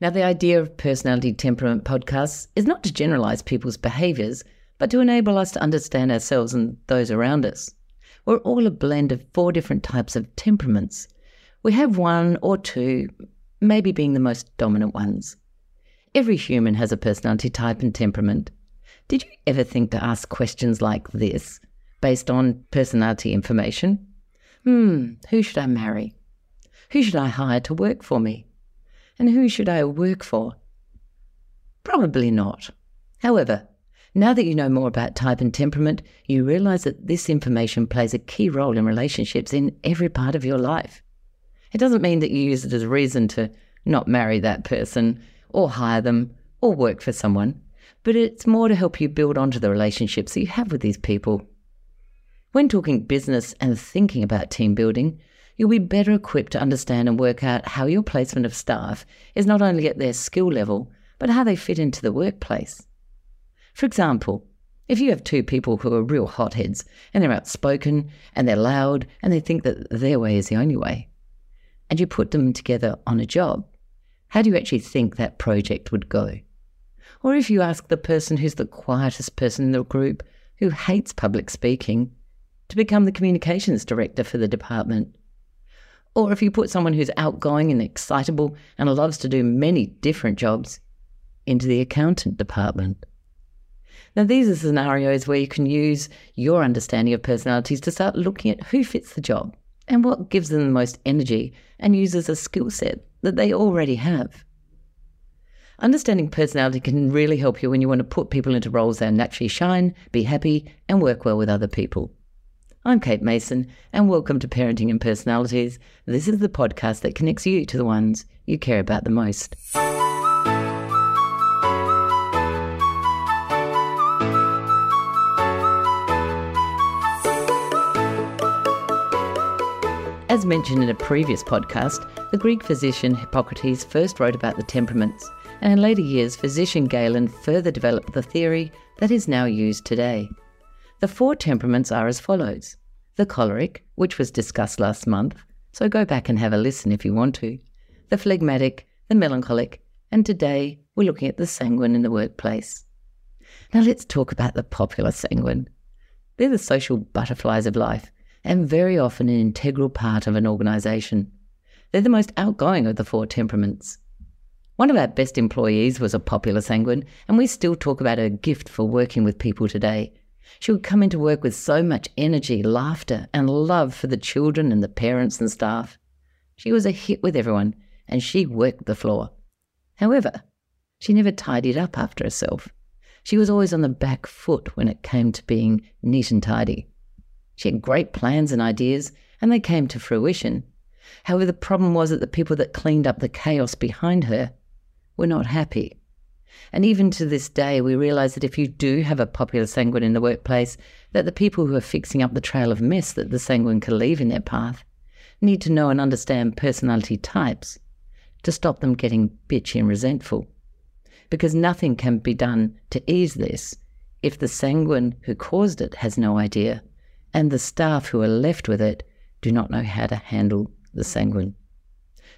Now, the idea of personality temperament podcasts is not to generalize people's behaviors, but to enable us to understand ourselves and those around us. We're all a blend of four different types of temperaments. We have one or two, maybe being the most dominant ones. Every human has a personality type and temperament. Did you ever think to ask questions like this based on personality information? Hmm, who should I marry? Who should I hire to work for me? And who should I work for? Probably not. However, now that you know more about type and temperament, you realize that this information plays a key role in relationships in every part of your life. It doesn't mean that you use it as a reason to not marry that person or hire them or work for someone, but it's more to help you build onto the relationships that you have with these people. When talking business and thinking about team building, you'll be better equipped to understand and work out how your placement of staff is not only at their skill level, but how they fit into the workplace. For example, if you have two people who are real hotheads and they're outspoken and they're loud and they think that their way is the only way, and you put them together on a job, how do you actually think that project would go? Or if you ask the person who's the quietest person in the group, who hates public speaking, to become the communications director for the department, or if you put someone who's outgoing and excitable and loves to do many different jobs into the accountant department. Now, these are scenarios where you can use your understanding of personalities to start looking at who fits the job and what gives them the most energy and uses a skill set that they already have. Understanding personality can really help you when you want to put people into roles that naturally shine, be happy, and work well with other people. I'm Kate Mason, and welcome to Parenting and Personalities. This is the podcast that connects you to the ones you care about the most. As mentioned in a previous podcast, the Greek physician Hippocrates first wrote about the temperaments, and in later years, physician Galen further developed the theory that is now used today. The four temperaments are as follows the choleric, which was discussed last month, so go back and have a listen if you want to, the phlegmatic, the melancholic, and today we're looking at the sanguine in the workplace. Now let's talk about the popular sanguine. They're the social butterflies of life and very often an integral part of an organisation. They're the most outgoing of the four temperaments. One of our best employees was a popular sanguine, and we still talk about her gift for working with people today. She would come into work with so much energy, laughter, and love for the children and the parents and staff. She was a hit with everyone, and she worked the floor. However, she never tidied up after herself. She was always on the back foot when it came to being neat and tidy. She had great plans and ideas, and they came to fruition. However, the problem was that the people that cleaned up the chaos behind her were not happy. And even to this day, we realize that if you do have a popular sanguine in the workplace, that the people who are fixing up the trail of mess that the sanguine can leave in their path need to know and understand personality types to stop them getting bitchy and resentful. Because nothing can be done to ease this if the sanguine who caused it has no idea and the staff who are left with it do not know how to handle the sanguine.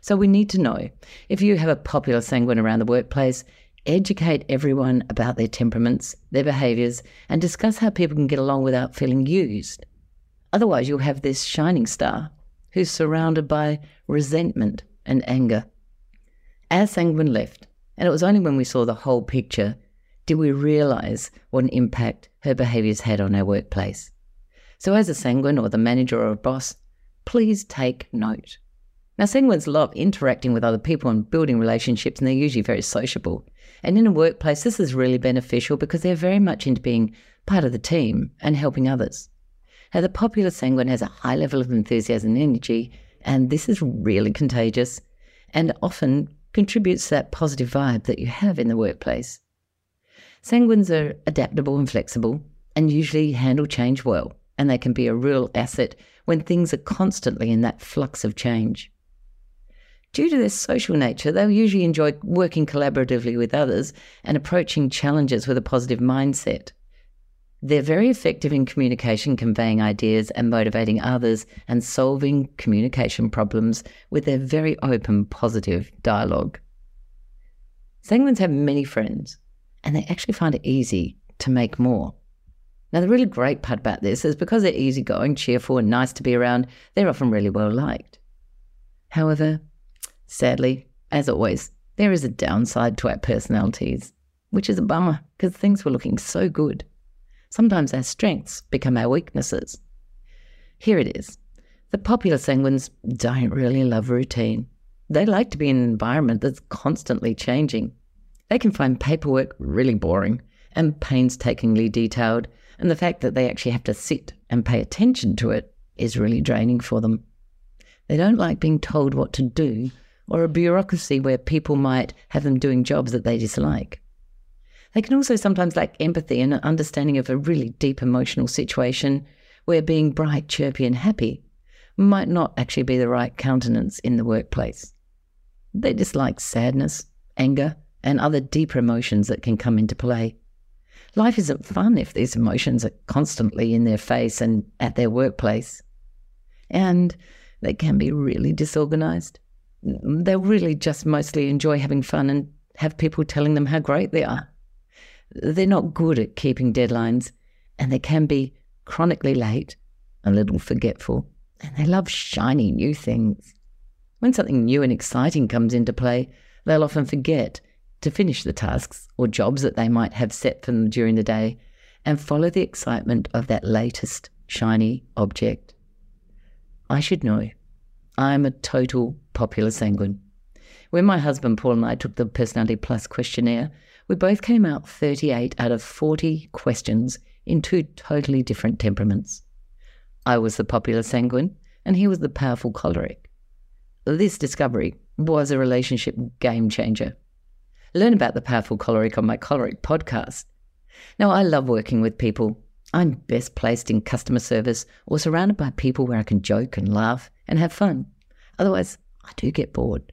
So we need to know if you have a popular sanguine around the workplace, educate everyone about their temperaments, their behaviours, and discuss how people can get along without feeling used. Otherwise, you'll have this shining star who's surrounded by resentment and anger. As Sanguine left, and it was only when we saw the whole picture did we realise what an impact her behaviours had on our workplace. So, as a sanguine or the manager or a boss, please take note. Now, sanguines love interacting with other people and building relationships, and they're usually very sociable. And in a workplace, this is really beneficial because they're very much into being part of the team and helping others. Now, the popular sanguine has a high level of enthusiasm and energy, and this is really contagious and often contributes to that positive vibe that you have in the workplace. Sanguines are adaptable and flexible and usually handle change well, and they can be a real asset when things are constantly in that flux of change. Due to their social nature, they'll usually enjoy working collaboratively with others and approaching challenges with a positive mindset. They're very effective in communication, conveying ideas and motivating others and solving communication problems with their very open, positive dialogue. Sanguines have many friends, and they actually find it easy to make more. Now, the really great part about this is because they're easygoing, cheerful, and nice to be around, they're often really well liked. However, sadly, as always, there is a downside to our personalities, which is a bummer because things were looking so good. Sometimes our strengths become our weaknesses. Here it is. The popular sanguines don't really love routine. They like to be in an environment that's constantly changing. They can find paperwork really boring and painstakingly detailed, and the fact that they actually have to sit and pay attention to it is really draining for them. They don't like being told what to do or a bureaucracy where people might have them doing jobs that they dislike. They can also sometimes lack empathy and an understanding of a really deep emotional situation where being bright, chirpy, and happy might not actually be the right countenance in the workplace. They dislike sadness, anger, and other deeper emotions that can come into play. Life isn't fun if these emotions are constantly in their face and at their workplace. And they can be really disorganized. They'll really just mostly enjoy having fun and have people telling them how great they are. They're not good at keeping deadlines, and they can be chronically late, a little forgetful, and they love shiny new things. When something new and exciting comes into play, they'll often forget to finish the tasks or jobs that they might have set for them during the day and follow the excitement of that latest shiny object. I should know. I'm a total popular sanguine. When my husband Paul and I took the Personality Plus questionnaire, we both came out 38 out of 40 questions in two totally different temperaments. I was the popular sanguine, and he was the powerful choleric. This discovery was a relationship game changer. Learn about the powerful choleric on my choleric podcast. Now, I love working with people. I'm best placed in customer service or surrounded by people where I can joke and laugh and have fun. Otherwise, I do get bored.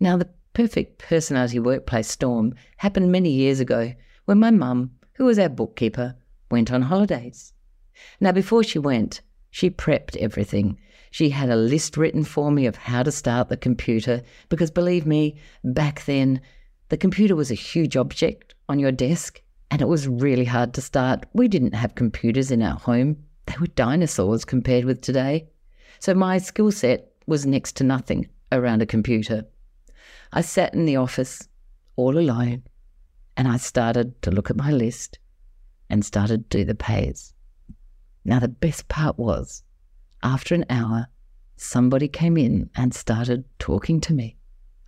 Now, the perfect personality workplace storm happened many years ago when my mum, who was our bookkeeper, went on holidays. Now, before she went, she prepped everything she had a list written for me of how to start the computer because believe me, back then, the computer was a huge object on your desk and it was really hard to start. We didn't have computers in our home, they were dinosaurs compared with today. So my skill set was next to nothing around a computer. I sat in the office all alone and I started to look at my list and started to do the pays. Now, the best part was after an hour, somebody came in and started talking to me.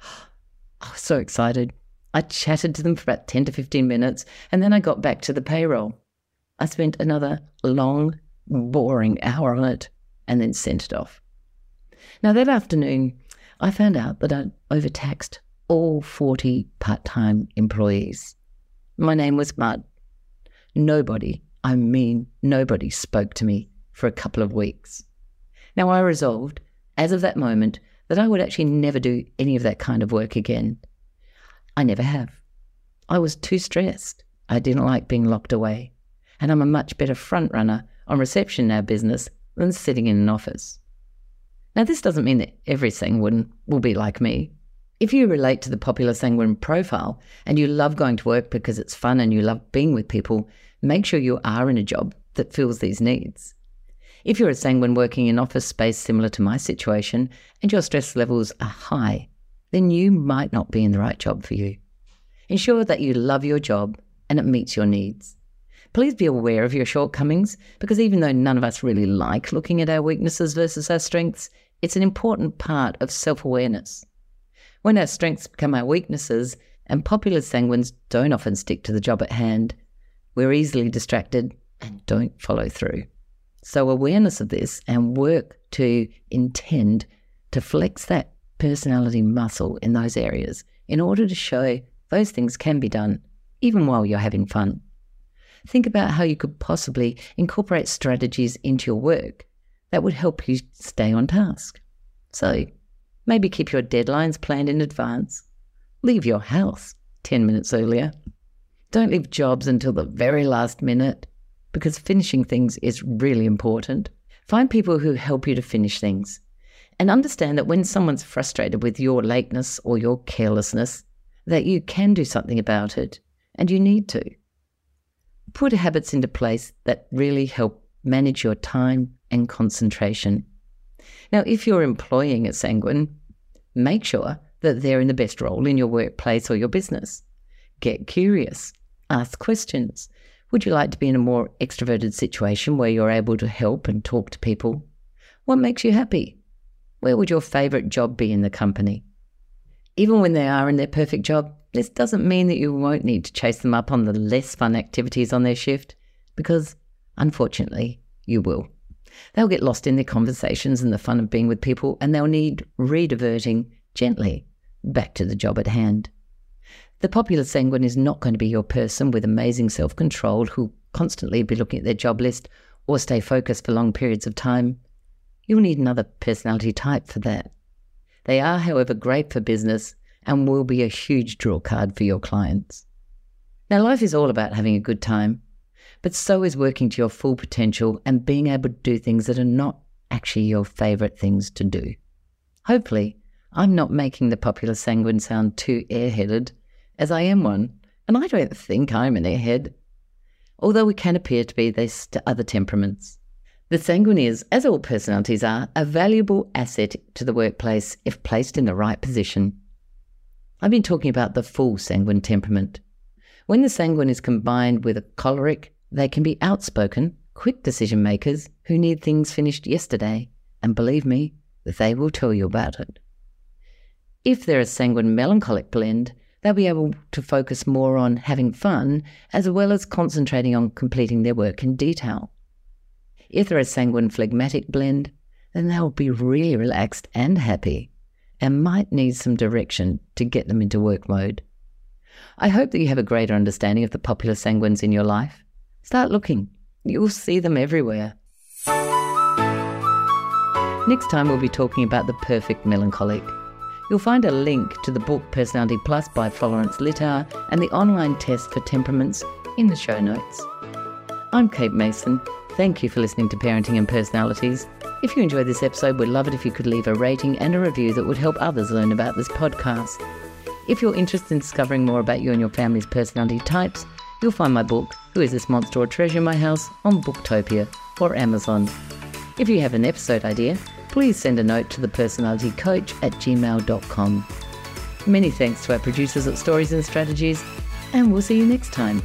I was so excited. I chatted to them for about 10 to 15 minutes and then I got back to the payroll. I spent another long, boring hour on it and then sent it off. Now, that afternoon, I found out that I'd overtaxed all 40 part time employees. My name was Mud. Nobody, I mean, nobody spoke to me for a couple of weeks. Now, I resolved, as of that moment, that I would actually never do any of that kind of work again. I never have. I was too stressed. I didn't like being locked away. And I'm a much better front runner on reception in our business than sitting in an office. Now, this doesn't mean that every sanguine will be like me. If you relate to the popular sanguine profile and you love going to work because it's fun and you love being with people, make sure you are in a job that fills these needs. If you're a sanguine working in office space similar to my situation and your stress levels are high, then you might not be in the right job for you. Ensure that you love your job and it meets your needs. Please be aware of your shortcomings because even though none of us really like looking at our weaknesses versus our strengths, it's an important part of self awareness. When our strengths become our weaknesses, and popular sanguines don't often stick to the job at hand, we're easily distracted and don't follow through. So, awareness of this and work to intend to flex that personality muscle in those areas in order to show those things can be done even while you're having fun. Think about how you could possibly incorporate strategies into your work that would help you stay on task. So, maybe keep your deadlines planned in advance. Leave your house 10 minutes earlier. Don't leave jobs until the very last minute because finishing things is really important. Find people who help you to finish things. And understand that when someone's frustrated with your lateness or your carelessness, that you can do something about it and you need to. Put habits into place that really help manage your time and concentration. Now, if you're employing a sanguine, make sure that they're in the best role in your workplace or your business. Get curious, ask questions. Would you like to be in a more extroverted situation where you're able to help and talk to people? What makes you happy? Where would your favourite job be in the company? Even when they are in their perfect job, this doesn't mean that you won't need to chase them up on the less fun activities on their shift, because unfortunately, you will. They'll get lost in their conversations and the fun of being with people, and they'll need rediverting gently back to the job at hand. The popular sanguine is not going to be your person with amazing self control who'll constantly be looking at their job list or stay focused for long periods of time. You'll need another personality type for that. They are, however, great for business and will be a huge draw card for your clients. Now, life is all about having a good time, but so is working to your full potential and being able to do things that are not actually your favourite things to do. Hopefully, I'm not making the popular sanguine sound too airheaded, as I am one, and I don't think I'm an airhead. Although we can appear to be this to other temperaments. The sanguine is, as all personalities are, a valuable asset to the workplace if placed in the right position. I've been talking about the full sanguine temperament. When the sanguine is combined with a choleric, they can be outspoken, quick decision makers who need things finished yesterday, and believe me, they will tell you about it. If they're a sanguine melancholic blend, they'll be able to focus more on having fun as well as concentrating on completing their work in detail. If they're a sanguine phlegmatic blend, then they'll be really relaxed and happy and might need some direction to get them into work mode. I hope that you have a greater understanding of the popular sanguines in your life. Start looking, you'll see them everywhere. Next time, we'll be talking about the perfect melancholic. You'll find a link to the book Personality Plus by Florence Littauer and the online test for temperaments in the show notes. I'm Kate Mason Thank you for listening to Parenting and Personalities. If you enjoyed this episode, we'd love it if you could leave a rating and a review that would help others learn about this podcast. If you're interested in discovering more about you and your family's personality types, you'll find my book, Who is This Monster or Treasure in My House, on Booktopia or Amazon. If you have an episode idea, please send a note to the personality coach at gmail.com. Many thanks to our producers at Stories and Strategies, and we'll see you next time.